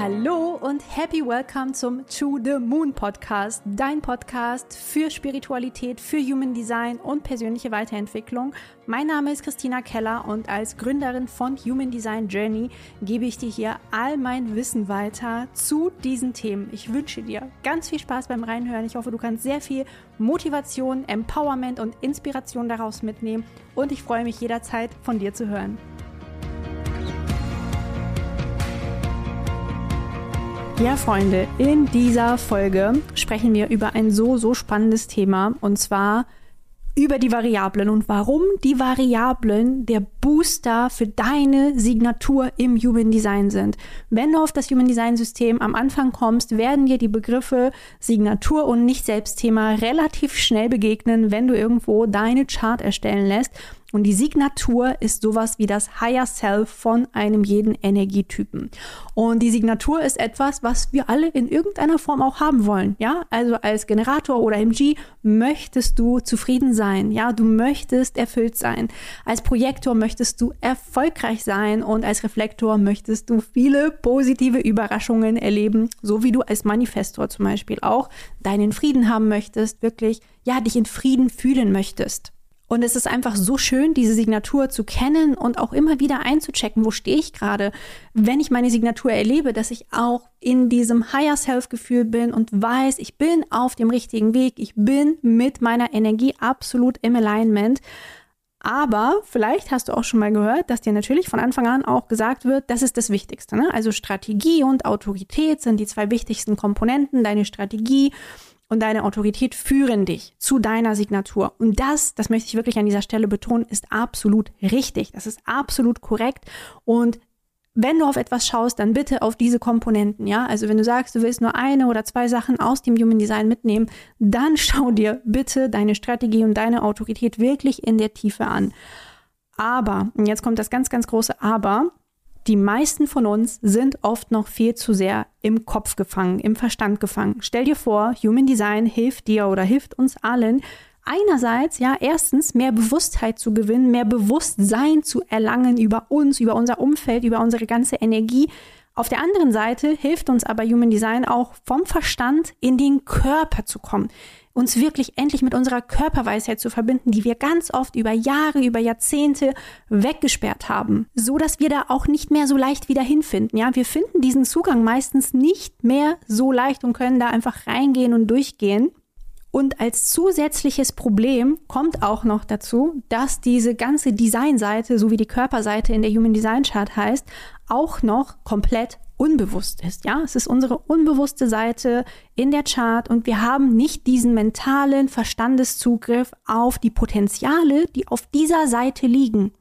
Hallo und happy welcome zum To the Moon Podcast, dein Podcast für Spiritualität, für Human Design und persönliche Weiterentwicklung. Mein Name ist Christina Keller und als Gründerin von Human Design Journey gebe ich dir hier all mein Wissen weiter zu diesen Themen. Ich wünsche dir ganz viel Spaß beim Reinhören. Ich hoffe, du kannst sehr viel Motivation, Empowerment und Inspiration daraus mitnehmen und ich freue mich jederzeit von dir zu hören. Ja, Freunde, in dieser Folge sprechen wir über ein so, so spannendes Thema und zwar über die Variablen und warum die Variablen der Booster für deine Signatur im Human Design sind. Wenn du auf das Human Design System am Anfang kommst, werden dir die Begriffe Signatur und Nicht-Selbstthema relativ schnell begegnen, wenn du irgendwo deine Chart erstellen lässt. Und die Signatur ist sowas wie das Higher Self von einem jeden Energietypen. Und die Signatur ist etwas, was wir alle in irgendeiner Form auch haben wollen. Ja, also als Generator oder MG möchtest du zufrieden sein. Ja, du möchtest erfüllt sein. Als Projektor möchtest du erfolgreich sein und als Reflektor möchtest du viele positive Überraschungen erleben, so wie du als Manifestor zum Beispiel auch deinen Frieden haben möchtest, wirklich, ja, dich in Frieden fühlen möchtest. Und es ist einfach so schön, diese Signatur zu kennen und auch immer wieder einzuchecken, wo stehe ich gerade, wenn ich meine Signatur erlebe, dass ich auch in diesem Higher Self-Gefühl bin und weiß, ich bin auf dem richtigen Weg, ich bin mit meiner Energie absolut im Alignment. Aber vielleicht hast du auch schon mal gehört, dass dir natürlich von Anfang an auch gesagt wird, das ist das Wichtigste. Ne? Also Strategie und Autorität sind die zwei wichtigsten Komponenten. Deine Strategie und deine Autorität führen dich zu deiner Signatur. Und das, das möchte ich wirklich an dieser Stelle betonen, ist absolut richtig. Das ist absolut korrekt. Und wenn du auf etwas schaust, dann bitte auf diese Komponenten, ja? Also wenn du sagst, du willst nur eine oder zwei Sachen aus dem Human Design mitnehmen, dann schau dir bitte deine Strategie und deine Autorität wirklich in der Tiefe an. Aber, und jetzt kommt das ganz, ganz große Aber, die meisten von uns sind oft noch viel zu sehr im Kopf gefangen, im Verstand gefangen. Stell dir vor, Human Design hilft dir oder hilft uns allen, einerseits ja erstens mehr Bewusstheit zu gewinnen, mehr Bewusstsein zu erlangen über uns, über unser Umfeld, über unsere ganze Energie. Auf der anderen Seite hilft uns aber Human Design auch vom Verstand in den Körper zu kommen uns wirklich endlich mit unserer Körperweisheit zu verbinden, die wir ganz oft über Jahre, über Jahrzehnte weggesperrt haben, so dass wir da auch nicht mehr so leicht wieder hinfinden. Ja, wir finden diesen Zugang meistens nicht mehr so leicht und können da einfach reingehen und durchgehen. Und als zusätzliches Problem kommt auch noch dazu, dass diese ganze Designseite, so wie die Körperseite in der Human Design Chart heißt, auch noch komplett unbewusst ist. Ja, es ist unsere unbewusste Seite in der Chart und wir haben nicht diesen mentalen Verstandeszugriff auf die Potenziale, die auf dieser Seite liegen.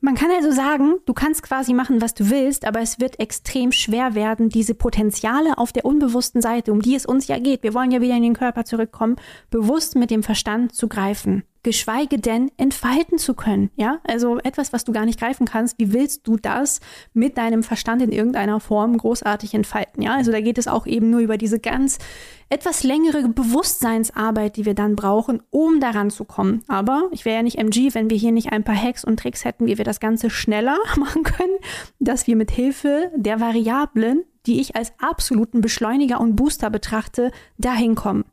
Man kann also sagen, du kannst quasi machen, was du willst, aber es wird extrem schwer werden, diese Potenziale auf der unbewussten Seite, um die es uns ja geht, wir wollen ja wieder in den Körper zurückkommen, bewusst mit dem Verstand zu greifen geschweige denn entfalten zu können. Ja, also etwas, was du gar nicht greifen kannst. Wie willst du das mit deinem Verstand in irgendeiner Form großartig entfalten? Ja, also da geht es auch eben nur über diese ganz etwas längere Bewusstseinsarbeit, die wir dann brauchen, um daran zu kommen. Aber ich wäre ja nicht MG, wenn wir hier nicht ein paar Hacks und Tricks hätten, wie wir das Ganze schneller machen können, dass wir mit Hilfe der Variablen, die ich als absoluten Beschleuniger und Booster betrachte, dahin kommen.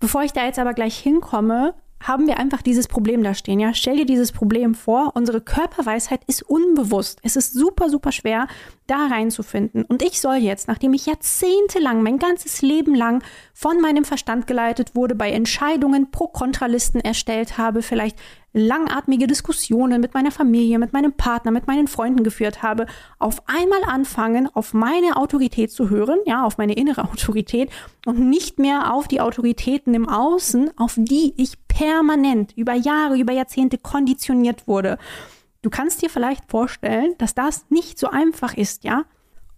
Bevor ich da jetzt aber gleich hinkomme, haben wir einfach dieses Problem da stehen. Ja, stell dir dieses Problem vor. Unsere Körperweisheit ist unbewusst. Es ist super, super schwer, da reinzufinden. Und ich soll jetzt, nachdem ich jahrzehntelang, mein ganzes Leben lang von meinem Verstand geleitet wurde, bei Entscheidungen Pro-Kontralisten erstellt habe, vielleicht langatmige Diskussionen mit meiner Familie, mit meinem Partner, mit meinen Freunden geführt habe, auf einmal anfangen, auf meine Autorität zu hören, ja, auf meine innere Autorität und nicht mehr auf die Autoritäten im Außen, auf die ich permanent über Jahre, über Jahrzehnte konditioniert wurde. Du kannst dir vielleicht vorstellen, dass das nicht so einfach ist, ja?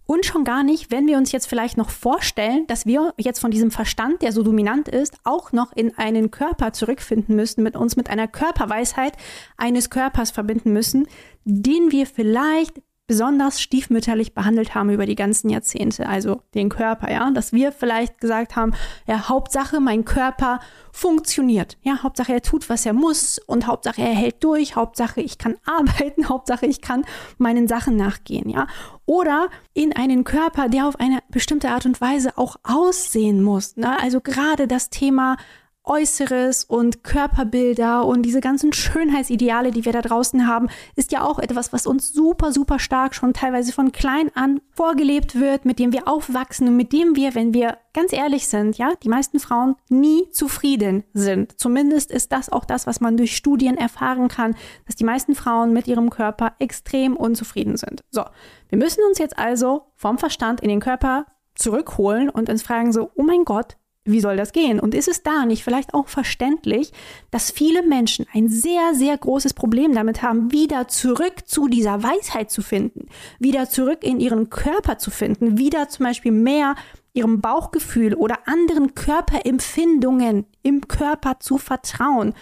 Und schon gar nicht, wenn wir uns jetzt vielleicht noch vorstellen, dass wir jetzt von diesem Verstand, der so dominant ist, auch noch in einen Körper zurückfinden müssen, mit uns mit einer Körperweisheit eines Körpers verbinden müssen, den wir vielleicht besonders stiefmütterlich behandelt haben über die ganzen Jahrzehnte, also den Körper, ja, dass wir vielleicht gesagt haben, ja, Hauptsache mein Körper funktioniert, ja, Hauptsache er tut, was er muss und Hauptsache er hält durch, Hauptsache ich kann arbeiten, Hauptsache ich kann meinen Sachen nachgehen, ja, oder in einen Körper, der auf eine bestimmte Art und Weise auch aussehen muss, ne? also gerade das Thema Äußeres und Körperbilder und diese ganzen Schönheitsideale, die wir da draußen haben, ist ja auch etwas, was uns super, super stark schon teilweise von klein an vorgelebt wird, mit dem wir aufwachsen und mit dem wir, wenn wir ganz ehrlich sind, ja, die meisten Frauen nie zufrieden sind. Zumindest ist das auch das, was man durch Studien erfahren kann, dass die meisten Frauen mit ihrem Körper extrem unzufrieden sind. So, wir müssen uns jetzt also vom Verstand in den Körper zurückholen und uns fragen so, oh mein Gott, wie soll das gehen? Und ist es da nicht vielleicht auch verständlich, dass viele Menschen ein sehr, sehr großes Problem damit haben, wieder zurück zu dieser Weisheit zu finden, wieder zurück in ihren Körper zu finden, wieder zum Beispiel mehr ihrem Bauchgefühl oder anderen Körperempfindungen im Körper zu vertrauen,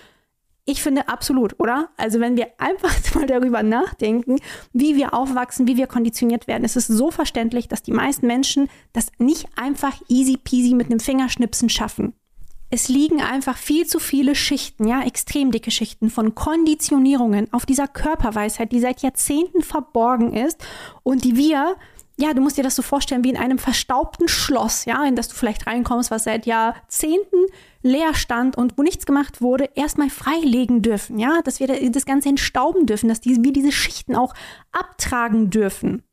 ich finde absolut, oder? Also wenn wir einfach mal darüber nachdenken, wie wir aufwachsen, wie wir konditioniert werden, ist es so verständlich, dass die meisten Menschen das nicht einfach easy peasy mit einem Fingerschnipsen schaffen. Es liegen einfach viel zu viele Schichten, ja, extrem dicke Schichten von Konditionierungen auf dieser Körperweisheit, die seit Jahrzehnten verborgen ist und die wir ja, du musst dir das so vorstellen wie in einem verstaubten Schloss, ja, in das du vielleicht reinkommst, was seit Jahrzehnten leer stand und wo nichts gemacht wurde, erstmal freilegen dürfen, ja, dass wir das Ganze entstauben dürfen, dass die, wir diese Schichten auch abtragen dürfen.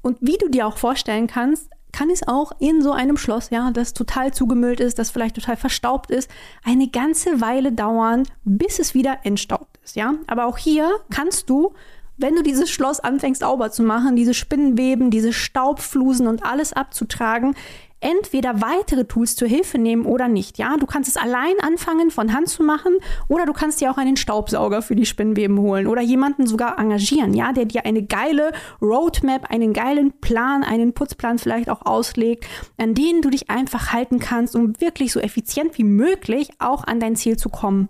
Und wie du dir auch vorstellen kannst, kann es auch in so einem Schloss, ja, das total zugemüllt ist, das vielleicht total verstaubt ist, eine ganze Weile dauern, bis es wieder entstaubt ist, ja. Aber auch hier kannst du wenn du dieses Schloss anfängst sauber zu machen, diese Spinnenweben, diese Staubflusen und alles abzutragen, entweder weitere Tools zur Hilfe nehmen oder nicht. Ja, du kannst es allein anfangen von Hand zu machen oder du kannst dir auch einen Staubsauger für die Spinnenweben holen oder jemanden sogar engagieren, ja, der dir eine geile Roadmap, einen geilen Plan, einen Putzplan vielleicht auch auslegt, an denen du dich einfach halten kannst, um wirklich so effizient wie möglich auch an dein Ziel zu kommen.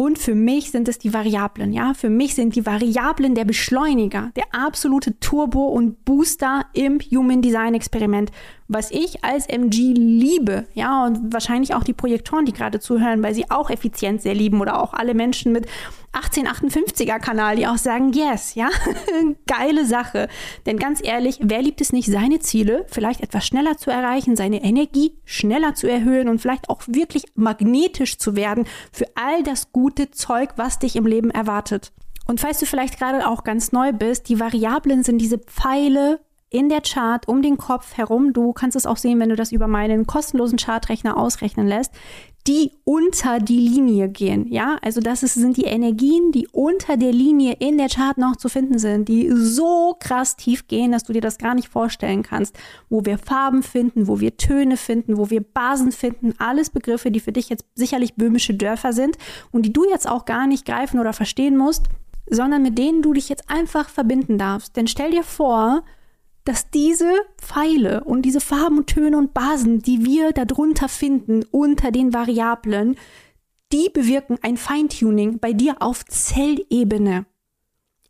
Und für mich sind es die Variablen, ja. Für mich sind die Variablen der Beschleuniger, der absolute Turbo und Booster im Human Design Experiment was ich als MG liebe, ja, und wahrscheinlich auch die Projektoren, die gerade zuhören, weil sie auch Effizienz sehr lieben oder auch alle Menschen mit 1858er Kanal, die auch sagen, yes, ja, geile Sache. Denn ganz ehrlich, wer liebt es nicht, seine Ziele vielleicht etwas schneller zu erreichen, seine Energie schneller zu erhöhen und vielleicht auch wirklich magnetisch zu werden für all das gute Zeug, was dich im Leben erwartet. Und falls du vielleicht gerade auch ganz neu bist, die Variablen sind diese Pfeile in der Chart um den Kopf herum, du kannst es auch sehen, wenn du das über meinen kostenlosen Chartrechner ausrechnen lässt, die unter die Linie gehen. Ja, also das ist, sind die Energien, die unter der Linie in der Chart noch zu finden sind, die so krass tief gehen, dass du dir das gar nicht vorstellen kannst. Wo wir Farben finden, wo wir Töne finden, wo wir Basen finden, alles Begriffe, die für dich jetzt sicherlich böhmische Dörfer sind und die du jetzt auch gar nicht greifen oder verstehen musst, sondern mit denen du dich jetzt einfach verbinden darfst. Denn stell dir vor, dass diese Pfeile und diese Farben und Töne und Basen, die wir darunter finden, unter den Variablen, die bewirken ein Feintuning bei dir auf Zellebene.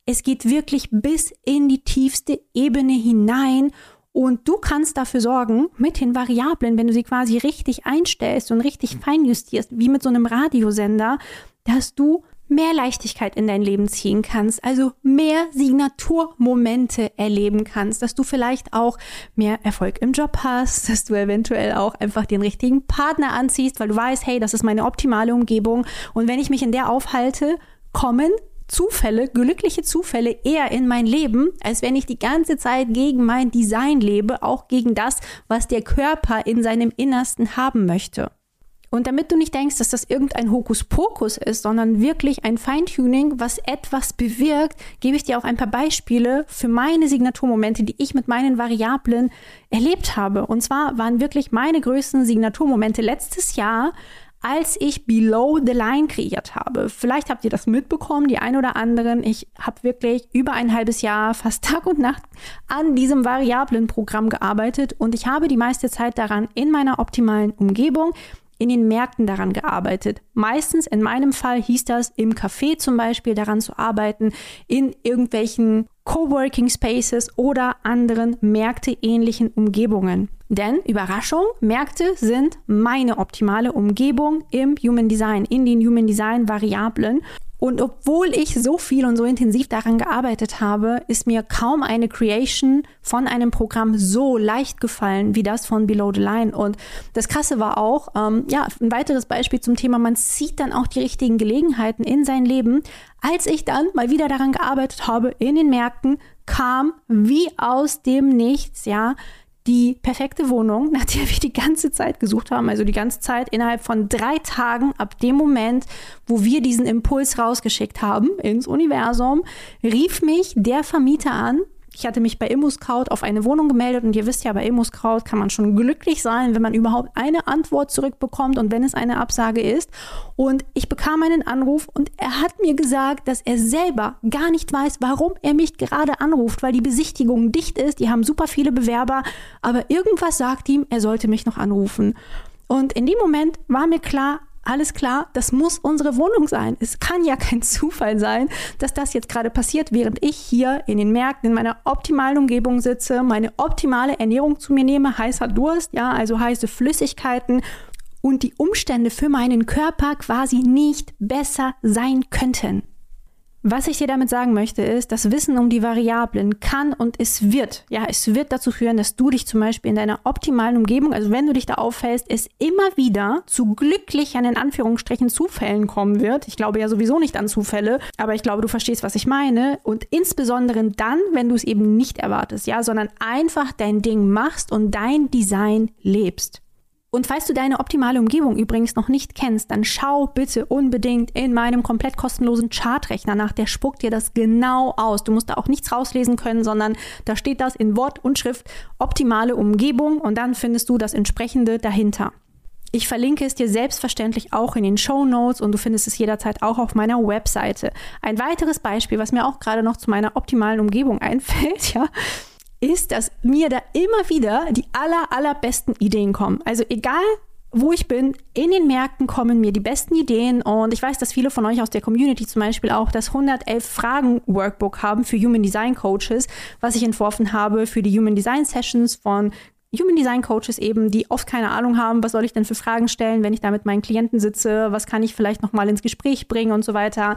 Es geht wirklich bis in die tiefste Ebene hinein und du kannst dafür sorgen, mit den Variablen, wenn du sie quasi richtig einstellst und richtig feinjustierst, wie mit so einem Radiosender, dass du mehr Leichtigkeit in dein Leben ziehen kannst, also mehr Signaturmomente erleben kannst, dass du vielleicht auch mehr Erfolg im Job hast, dass du eventuell auch einfach den richtigen Partner anziehst, weil du weißt, hey, das ist meine optimale Umgebung und wenn ich mich in der aufhalte, kommen Zufälle, glückliche Zufälle eher in mein Leben, als wenn ich die ganze Zeit gegen mein Design lebe, auch gegen das, was der Körper in seinem Innersten haben möchte. Und damit du nicht denkst, dass das irgendein Hokuspokus ist, sondern wirklich ein Feintuning, was etwas bewirkt, gebe ich dir auch ein paar Beispiele für meine Signaturmomente, die ich mit meinen Variablen erlebt habe. Und zwar waren wirklich meine größten Signaturmomente letztes Jahr, als ich Below the Line kreiert habe. Vielleicht habt ihr das mitbekommen, die ein oder anderen. Ich habe wirklich über ein halbes Jahr, fast Tag und Nacht, an diesem Variablenprogramm gearbeitet und ich habe die meiste Zeit daran in meiner optimalen Umgebung in den Märkten daran gearbeitet. Meistens in meinem Fall hieß das im Café zum Beispiel daran zu arbeiten, in irgendwelchen Coworking Spaces oder anderen Märkte-ähnlichen Umgebungen. Denn Überraschung, Märkte sind meine optimale Umgebung im Human Design, in den Human Design Variablen. Und obwohl ich so viel und so intensiv daran gearbeitet habe, ist mir kaum eine Creation von einem Programm so leicht gefallen wie das von Below the Line. Und das Krasse war auch, ähm, ja, ein weiteres Beispiel zum Thema, man sieht dann auch die richtigen Gelegenheiten in sein Leben. Als ich dann mal wieder daran gearbeitet habe in den Märkten, kam wie aus dem Nichts, ja, die perfekte Wohnung, nach der wir die ganze Zeit gesucht haben, also die ganze Zeit innerhalb von drei Tagen ab dem Moment, wo wir diesen Impuls rausgeschickt haben ins Universum, rief mich der Vermieter an, ich hatte mich bei ImmoScout auf eine Wohnung gemeldet und ihr wisst ja, bei ImmoScout kann man schon glücklich sein, wenn man überhaupt eine Antwort zurückbekommt und wenn es eine Absage ist. Und ich bekam einen Anruf und er hat mir gesagt, dass er selber gar nicht weiß, warum er mich gerade anruft, weil die Besichtigung dicht ist, die haben super viele Bewerber, aber irgendwas sagt ihm, er sollte mich noch anrufen. Und in dem Moment war mir klar, alles klar, das muss unsere Wohnung sein. Es kann ja kein Zufall sein, dass das jetzt gerade passiert, während ich hier in den Märkten in meiner optimalen Umgebung sitze, meine optimale Ernährung zu mir nehme, heißer Durst, ja, also heiße Flüssigkeiten und die Umstände für meinen Körper quasi nicht besser sein könnten. Was ich dir damit sagen möchte, ist, das Wissen um die Variablen kann und es wird, ja, es wird dazu führen, dass du dich zum Beispiel in deiner optimalen Umgebung, also wenn du dich da auffällst, es immer wieder zu glücklichen, in Anführungsstrichen, Zufällen kommen wird. Ich glaube ja sowieso nicht an Zufälle, aber ich glaube, du verstehst, was ich meine. Und insbesondere dann, wenn du es eben nicht erwartest, ja, sondern einfach dein Ding machst und dein Design lebst. Und falls du deine optimale Umgebung übrigens noch nicht kennst, dann schau bitte unbedingt in meinem komplett kostenlosen Chartrechner nach. Der spuckt dir das genau aus. Du musst da auch nichts rauslesen können, sondern da steht das in Wort und Schrift optimale Umgebung und dann findest du das entsprechende dahinter. Ich verlinke es dir selbstverständlich auch in den Show Notes und du findest es jederzeit auch auf meiner Webseite. Ein weiteres Beispiel, was mir auch gerade noch zu meiner optimalen Umgebung einfällt, ja, ist, dass mir da immer wieder die aller, allerbesten Ideen kommen. Also egal, wo ich bin, in den Märkten kommen mir die besten Ideen und ich weiß, dass viele von euch aus der Community zum Beispiel auch das 111 Fragen Workbook haben für Human Design Coaches, was ich entworfen habe für die Human Design Sessions von Human Design Coaches eben, die oft keine Ahnung haben, was soll ich denn für Fragen stellen, wenn ich da mit meinen Klienten sitze, was kann ich vielleicht noch mal ins Gespräch bringen und so weiter.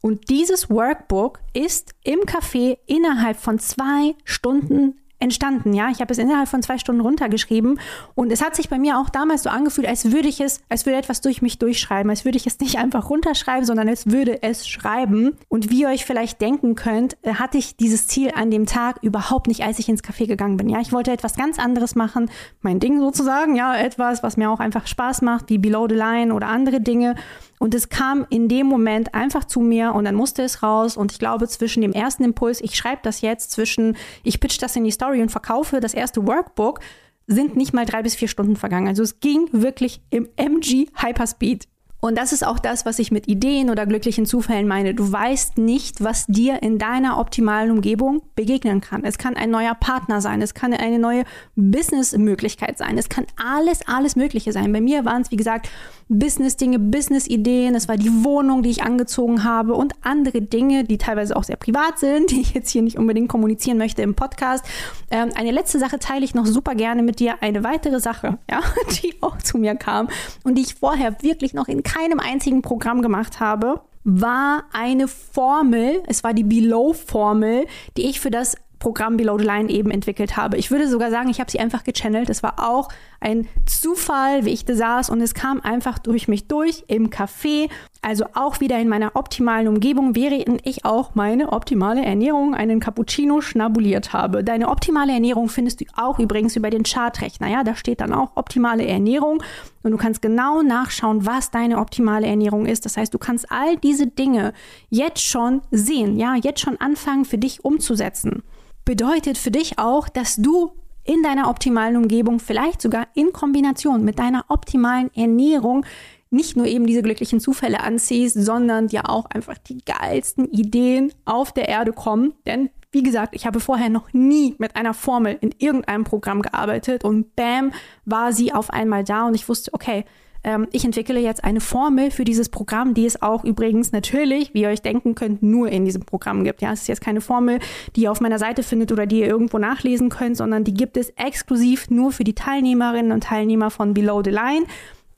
Und dieses Workbook ist im Café innerhalb von zwei Stunden entstanden. Ja, ich habe es innerhalb von zwei Stunden runtergeschrieben und es hat sich bei mir auch damals so angefühlt, als würde ich es, als würde etwas durch mich durchschreiben, als würde ich es nicht einfach runterschreiben, sondern als würde es schreiben. Und wie ihr euch vielleicht denken könnt, äh, hatte ich dieses Ziel an dem Tag überhaupt nicht, als ich ins Café gegangen bin. Ja, ich wollte etwas ganz anderes machen, mein Ding sozusagen, ja, etwas, was mir auch einfach Spaß macht, wie Below the Line oder andere Dinge. Und es kam in dem Moment einfach zu mir und dann musste es raus. Und ich glaube, zwischen dem ersten Impuls, ich schreibe das jetzt, zwischen ich pitch das in die Story und verkaufe das erste Workbook, sind nicht mal drei bis vier Stunden vergangen. Also es ging wirklich im MG Hyperspeed. Und das ist auch das, was ich mit Ideen oder glücklichen Zufällen meine. Du weißt nicht, was dir in deiner optimalen Umgebung begegnen kann. Es kann ein neuer Partner sein, es kann eine neue Businessmöglichkeit sein, es kann alles, alles Mögliche sein. Bei mir waren es, wie gesagt, Business-Dinge, Business-Ideen, es war die Wohnung, die ich angezogen habe und andere Dinge, die teilweise auch sehr privat sind, die ich jetzt hier nicht unbedingt kommunizieren möchte im Podcast. Ähm, eine letzte Sache teile ich noch super gerne mit dir. Eine weitere Sache, ja, die auch zu mir kam und die ich vorher wirklich noch in keinem einzigen Programm gemacht habe, war eine Formel, es war die Below-Formel, die ich für das Programm Below the Line eben entwickelt habe. Ich würde sogar sagen, ich habe sie einfach gechannelt. Es war auch ein Zufall, wie ich da saß und es kam einfach durch mich durch im Café. Also auch wieder in meiner optimalen Umgebung, während ich auch meine optimale Ernährung, einen Cappuccino schnabuliert habe. Deine optimale Ernährung findest du auch übrigens über den Chartrechner. Ja, da steht dann auch optimale Ernährung und du kannst genau nachschauen, was deine optimale Ernährung ist. Das heißt, du kannst all diese Dinge jetzt schon sehen, ja, jetzt schon anfangen für dich umzusetzen bedeutet für dich auch, dass du in deiner optimalen Umgebung, vielleicht sogar in Kombination mit deiner optimalen Ernährung, nicht nur eben diese glücklichen Zufälle anziehst, sondern dir auch einfach die geilsten Ideen auf der Erde kommen. Denn wie gesagt, ich habe vorher noch nie mit einer Formel in irgendeinem Programm gearbeitet und bam, war sie auf einmal da und ich wusste, okay, ähm, ich entwickle jetzt eine Formel für dieses Programm, die es auch übrigens natürlich, wie ihr euch denken könnt, nur in diesem Programm gibt. Ja, es ist jetzt keine Formel, die ihr auf meiner Seite findet oder die ihr irgendwo nachlesen könnt, sondern die gibt es exklusiv nur für die Teilnehmerinnen und Teilnehmer von Below the Line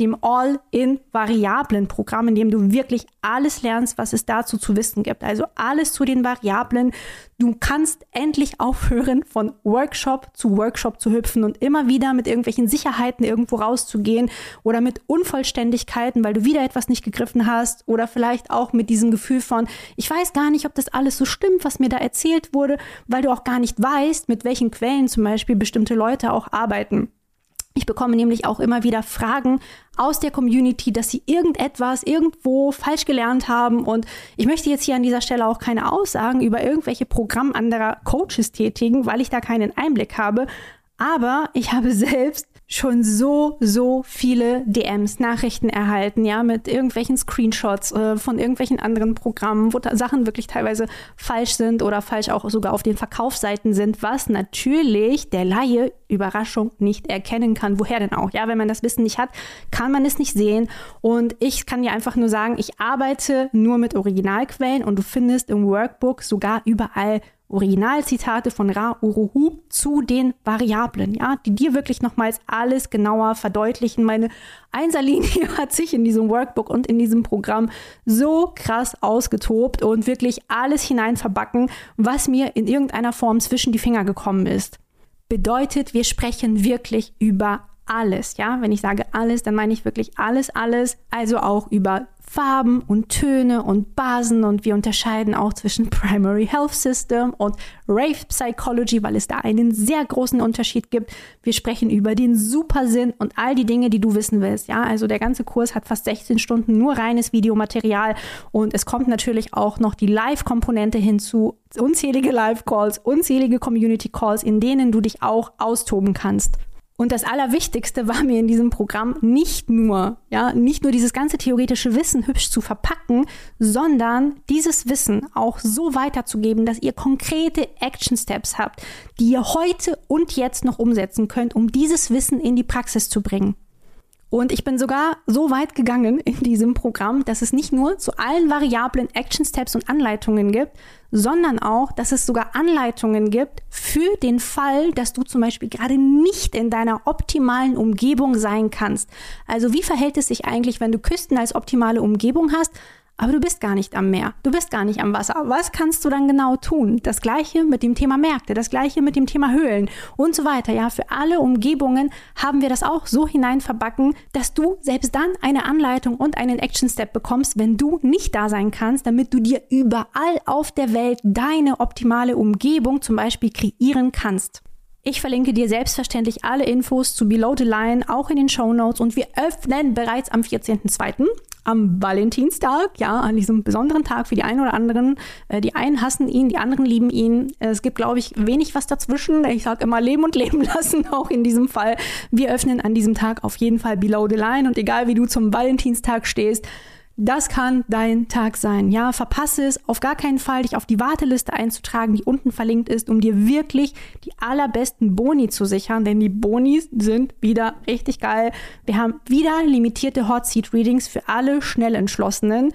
dem All-in-Variablen-Programm, in dem du wirklich alles lernst, was es dazu zu wissen gibt. Also alles zu den Variablen. Du kannst endlich aufhören, von Workshop zu Workshop zu hüpfen und immer wieder mit irgendwelchen Sicherheiten irgendwo rauszugehen oder mit Unvollständigkeiten, weil du wieder etwas nicht gegriffen hast oder vielleicht auch mit diesem Gefühl von, ich weiß gar nicht, ob das alles so stimmt, was mir da erzählt wurde, weil du auch gar nicht weißt, mit welchen Quellen zum Beispiel bestimmte Leute auch arbeiten. Ich bekomme nämlich auch immer wieder Fragen aus der Community, dass sie irgendetwas irgendwo falsch gelernt haben. Und ich möchte jetzt hier an dieser Stelle auch keine Aussagen über irgendwelche Programme anderer Coaches tätigen, weil ich da keinen Einblick habe. Aber ich habe selbst schon so, so viele DMs, Nachrichten erhalten, ja, mit irgendwelchen Screenshots äh, von irgendwelchen anderen Programmen, wo Sachen wirklich teilweise falsch sind oder falsch auch sogar auf den Verkaufsseiten sind, was natürlich der Laie, Überraschung, nicht erkennen kann. Woher denn auch? Ja, wenn man das Wissen nicht hat, kann man es nicht sehen. Und ich kann dir einfach nur sagen, ich arbeite nur mit Originalquellen und du findest im Workbook sogar überall Originalzitate von Ra Uruhu zu den Variablen, ja, die dir wirklich nochmals alles genauer verdeutlichen. Meine Einserlinie hat sich in diesem Workbook und in diesem Programm so krass ausgetobt und wirklich alles hinein verbacken, was mir in irgendeiner Form zwischen die Finger gekommen ist. Bedeutet, wir sprechen wirklich über alles, ja. Wenn ich sage alles, dann meine ich wirklich alles, alles. Also auch über Farben und Töne und Basen und wir unterscheiden auch zwischen Primary Health System und Rave Psychology, weil es da einen sehr großen Unterschied gibt. Wir sprechen über den Supersinn und all die Dinge, die du wissen willst. Ja, also der ganze Kurs hat fast 16 Stunden nur reines Videomaterial und es kommt natürlich auch noch die Live-Komponente hinzu. Unzählige Live-Calls, unzählige Community-Calls, in denen du dich auch austoben kannst. Und das Allerwichtigste war mir in diesem Programm nicht nur, ja, nicht nur dieses ganze theoretische Wissen hübsch zu verpacken, sondern dieses Wissen auch so weiterzugeben, dass ihr konkrete Action Steps habt, die ihr heute und jetzt noch umsetzen könnt, um dieses Wissen in die Praxis zu bringen. Und ich bin sogar so weit gegangen in diesem Programm, dass es nicht nur zu allen variablen Action Steps und Anleitungen gibt, sondern auch, dass es sogar Anleitungen gibt für den Fall, dass du zum Beispiel gerade nicht in deiner optimalen Umgebung sein kannst. Also wie verhält es sich eigentlich, wenn du Küsten als optimale Umgebung hast, aber du bist gar nicht am Meer, du bist gar nicht am Wasser. Was kannst du dann genau tun? Das gleiche mit dem Thema Märkte, das gleiche mit dem Thema Höhlen und so weiter. Ja, für alle Umgebungen haben wir das auch so hinein verbacken, dass du selbst dann eine Anleitung und einen Action Step bekommst, wenn du nicht da sein kannst, damit du dir überall auf der Welt deine optimale Umgebung zum Beispiel kreieren kannst. Ich verlinke dir selbstverständlich alle Infos zu Below the Line auch in den Show Notes und wir öffnen bereits am 14.02 am Valentinstag, ja, an diesem besonderen Tag für die einen oder anderen. Äh, die einen hassen ihn, die anderen lieben ihn. Es gibt, glaube ich, wenig was dazwischen. Ich sage immer leben und leben lassen, auch in diesem Fall. Wir öffnen an diesem Tag auf jeden Fall Below the Line und egal wie du zum Valentinstag stehst, das kann dein Tag sein. Ja, verpasse es auf gar keinen Fall, dich auf die Warteliste einzutragen, die unten verlinkt ist, um dir wirklich die allerbesten Boni zu sichern, denn die Bonis sind wieder richtig geil. Wir haben wieder limitierte Hot Seat Readings für alle schnell entschlossenen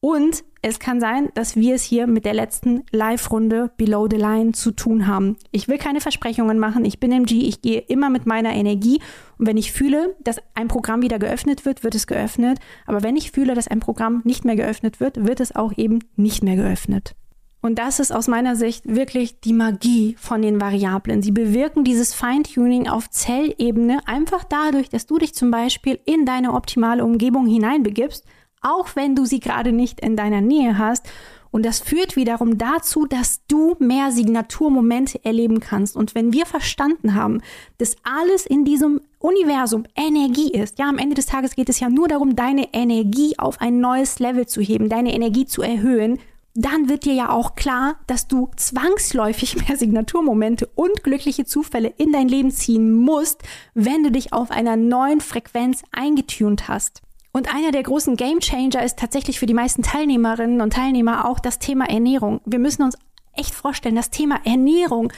und es kann sein, dass wir es hier mit der letzten Live-Runde Below the Line zu tun haben. Ich will keine Versprechungen machen. Ich bin MG. Ich gehe immer mit meiner Energie. Und wenn ich fühle, dass ein Programm wieder geöffnet wird, wird es geöffnet. Aber wenn ich fühle, dass ein Programm nicht mehr geöffnet wird, wird es auch eben nicht mehr geöffnet. Und das ist aus meiner Sicht wirklich die Magie von den Variablen. Sie bewirken dieses Feintuning auf Zellebene einfach dadurch, dass du dich zum Beispiel in deine optimale Umgebung hineinbegibst auch wenn du sie gerade nicht in deiner Nähe hast. Und das führt wiederum dazu, dass du mehr Signaturmomente erleben kannst. Und wenn wir verstanden haben, dass alles in diesem Universum Energie ist, ja, am Ende des Tages geht es ja nur darum, deine Energie auf ein neues Level zu heben, deine Energie zu erhöhen, dann wird dir ja auch klar, dass du zwangsläufig mehr Signaturmomente und glückliche Zufälle in dein Leben ziehen musst, wenn du dich auf einer neuen Frequenz eingetunt hast. Und einer der großen Game Changer ist tatsächlich für die meisten Teilnehmerinnen und Teilnehmer auch das Thema Ernährung. Wir müssen uns echt vorstellen, das Thema Ernährung,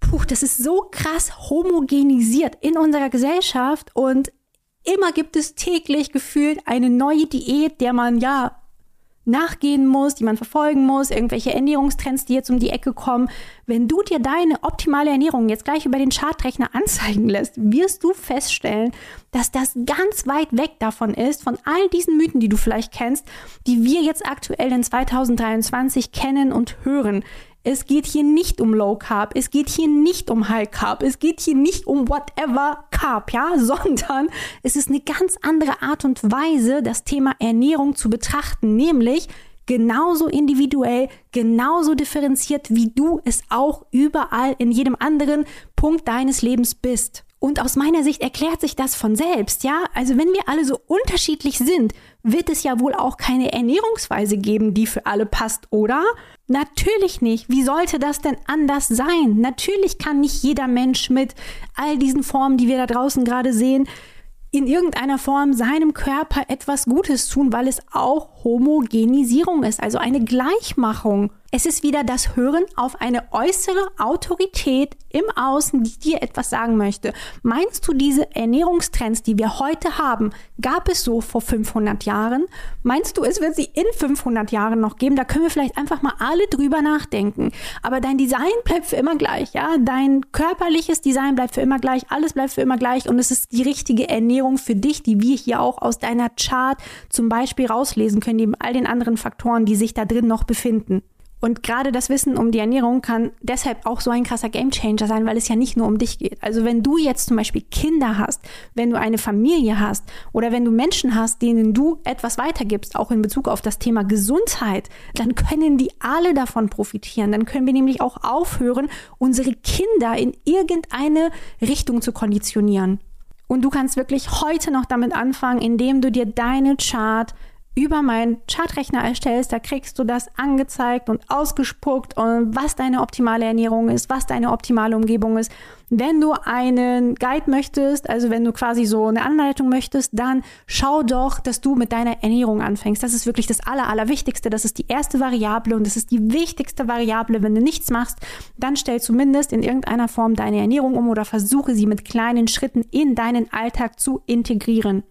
puh, das ist so krass homogenisiert in unserer Gesellschaft und immer gibt es täglich gefühlt eine neue Diät, der man ja nachgehen muss, die man verfolgen muss, irgendwelche Ernährungstrends, die jetzt um die Ecke kommen. Wenn du dir deine optimale Ernährung jetzt gleich über den Chartrechner anzeigen lässt, wirst du feststellen, dass das ganz weit weg davon ist, von all diesen Mythen, die du vielleicht kennst, die wir jetzt aktuell in 2023 kennen und hören. Es geht hier nicht um Low Carb, es geht hier nicht um High Carb, es geht hier nicht um whatever Carb, ja, sondern es ist eine ganz andere Art und Weise, das Thema Ernährung zu betrachten, nämlich genauso individuell, genauso differenziert, wie du es auch überall in jedem anderen Punkt deines Lebens bist. Und aus meiner Sicht erklärt sich das von selbst, ja? Also wenn wir alle so unterschiedlich sind, wird es ja wohl auch keine Ernährungsweise geben, die für alle passt, oder? Natürlich nicht. Wie sollte das denn anders sein? Natürlich kann nicht jeder Mensch mit all diesen Formen, die wir da draußen gerade sehen, in irgendeiner Form seinem Körper etwas Gutes tun, weil es auch Homogenisierung ist, also eine Gleichmachung. Es ist wieder das Hören auf eine äußere Autorität im Außen, die dir etwas sagen möchte. Meinst du, diese Ernährungstrends, die wir heute haben, gab es so vor 500 Jahren? Meinst du, es wird sie in 500 Jahren noch geben? Da können wir vielleicht einfach mal alle drüber nachdenken. Aber dein Design bleibt für immer gleich, ja? Dein körperliches Design bleibt für immer gleich, alles bleibt für immer gleich und es ist die richtige Ernährung für dich, die wir hier auch aus deiner Chart zum Beispiel rauslesen können, neben all den anderen Faktoren, die sich da drin noch befinden. Und gerade das Wissen um die Ernährung kann deshalb auch so ein krasser Gamechanger sein, weil es ja nicht nur um dich geht. Also wenn du jetzt zum Beispiel Kinder hast, wenn du eine Familie hast oder wenn du Menschen hast, denen du etwas weitergibst, auch in Bezug auf das Thema Gesundheit, dann können die alle davon profitieren. Dann können wir nämlich auch aufhören, unsere Kinder in irgendeine Richtung zu konditionieren. Und du kannst wirklich heute noch damit anfangen, indem du dir deine Chart über meinen Chartrechner erstellst, da kriegst du das angezeigt und ausgespuckt und was deine optimale Ernährung ist, was deine optimale Umgebung ist. Wenn du einen Guide möchtest, also wenn du quasi so eine Anleitung möchtest, dann schau doch, dass du mit deiner Ernährung anfängst. Das ist wirklich das Aller, Allerwichtigste. Das ist die erste Variable und das ist die wichtigste Variable. Wenn du nichts machst, dann stell zumindest in irgendeiner Form deine Ernährung um oder versuche sie mit kleinen Schritten in deinen Alltag zu integrieren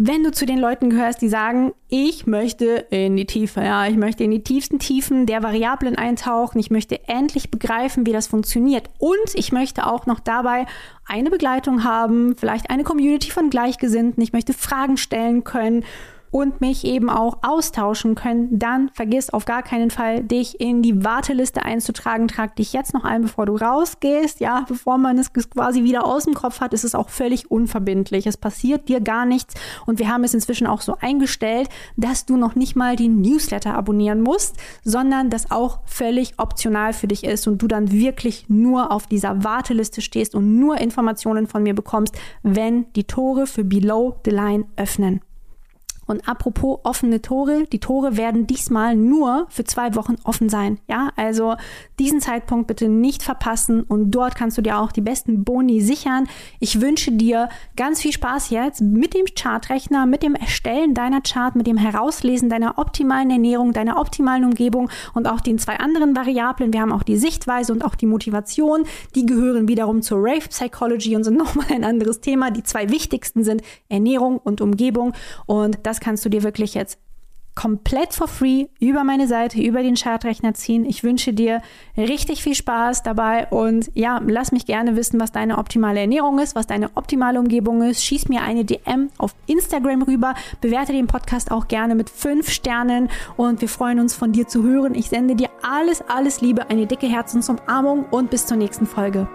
wenn du zu den Leuten gehörst, die sagen, ich möchte in die Tiefe, ja, ich möchte in die tiefsten Tiefen der Variablen eintauchen, ich möchte endlich begreifen, wie das funktioniert. Und ich möchte auch noch dabei eine Begleitung haben, vielleicht eine Community von Gleichgesinnten, ich möchte Fragen stellen können und mich eben auch austauschen können, dann vergiss auf gar keinen Fall, dich in die Warteliste einzutragen. Trag dich jetzt noch ein, bevor du rausgehst. Ja, bevor man es quasi wieder aus dem Kopf hat, ist es auch völlig unverbindlich. Es passiert dir gar nichts. Und wir haben es inzwischen auch so eingestellt, dass du noch nicht mal die Newsletter abonnieren musst, sondern das auch völlig optional für dich ist und du dann wirklich nur auf dieser Warteliste stehst und nur Informationen von mir bekommst, wenn die Tore für Below the Line öffnen. Und apropos offene Tore, die Tore werden diesmal nur für zwei Wochen offen sein. Ja, also diesen Zeitpunkt bitte nicht verpassen und dort kannst du dir auch die besten Boni sichern. Ich wünsche dir ganz viel Spaß jetzt mit dem Chartrechner, mit dem Erstellen deiner Chart, mit dem Herauslesen deiner optimalen Ernährung, deiner optimalen Umgebung und auch den zwei anderen Variablen. Wir haben auch die Sichtweise und auch die Motivation. Die gehören wiederum zur Rave Psychology und sind nochmal ein anderes Thema. Die zwei wichtigsten sind Ernährung und Umgebung und das kannst du dir wirklich jetzt komplett for free über meine Seite, über den Chartrechner ziehen. Ich wünsche dir richtig viel Spaß dabei und ja, lass mich gerne wissen, was deine optimale Ernährung ist, was deine optimale Umgebung ist. Schieß mir eine DM auf Instagram rüber, bewerte den Podcast auch gerne mit fünf Sternen und wir freuen uns von dir zu hören. Ich sende dir alles, alles Liebe, eine dicke Herzensumarmung und bis zur nächsten Folge.